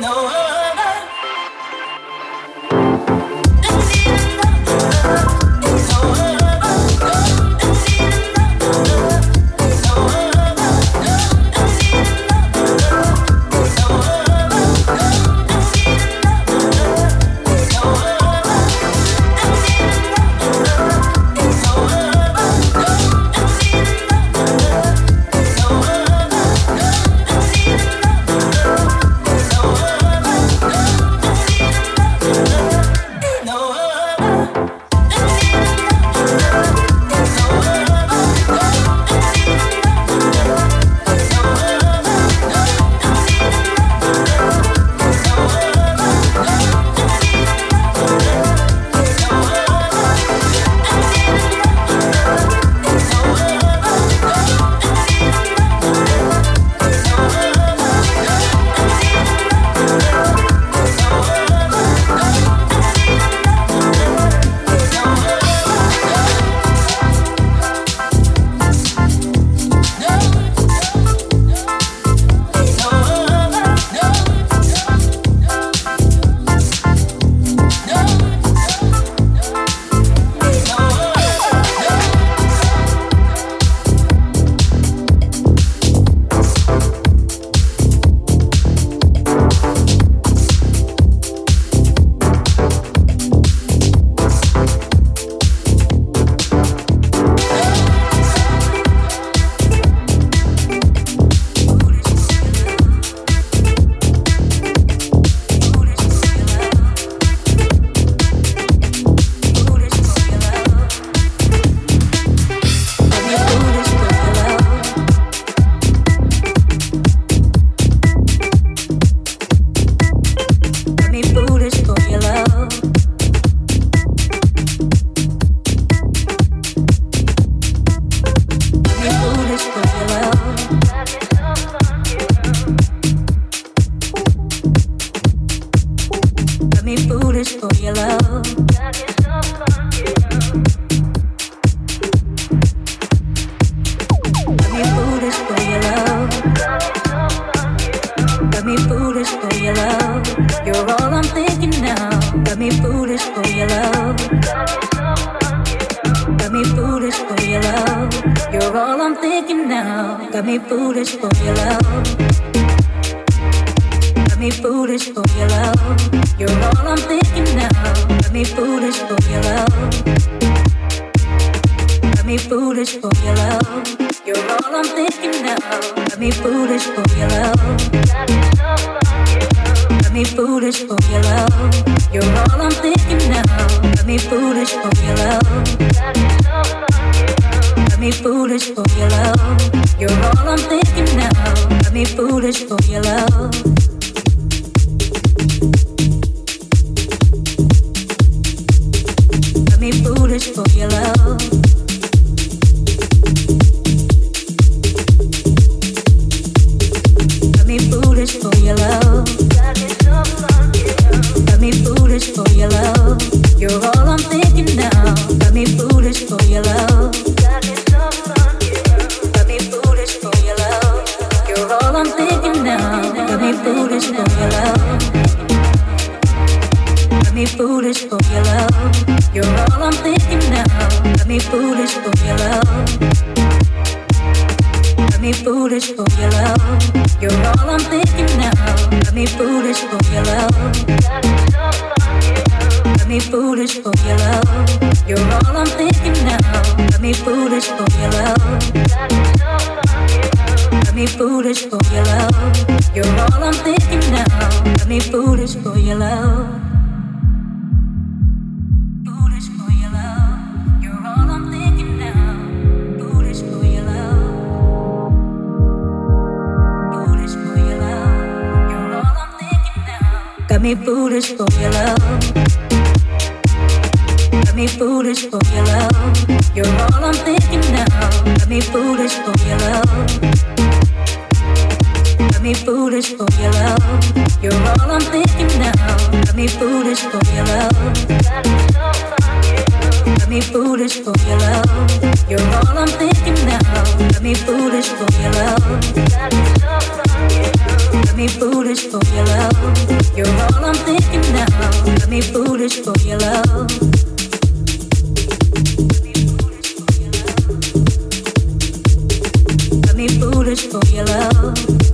no. Foolish for your love. Got me foolish for your love. You're all I'm thinking now. Got me foolish for your love. Got me foolish for your love. You're all I'm thinking now. Got me foolish for your love. Got me foolish for your love. You're all I'm thinking now. Got me foolish for your love. Got me foolish for your love. You're all I'm thinking now. Got me foolish for your love. Thinking now foolish for your love. Your love. Foolish for your love. You're all I'm thinking now. Got me foolish for your love. Got me foolish for your love. You're all I'm thinking now. Got me foolish for your love. Got me foolish for your love. You're all I'm thinking now. Got me foolish for your love. Got me foolish for your love. You're all I'm thinking now. Got me foolish for your love. foolish for your love.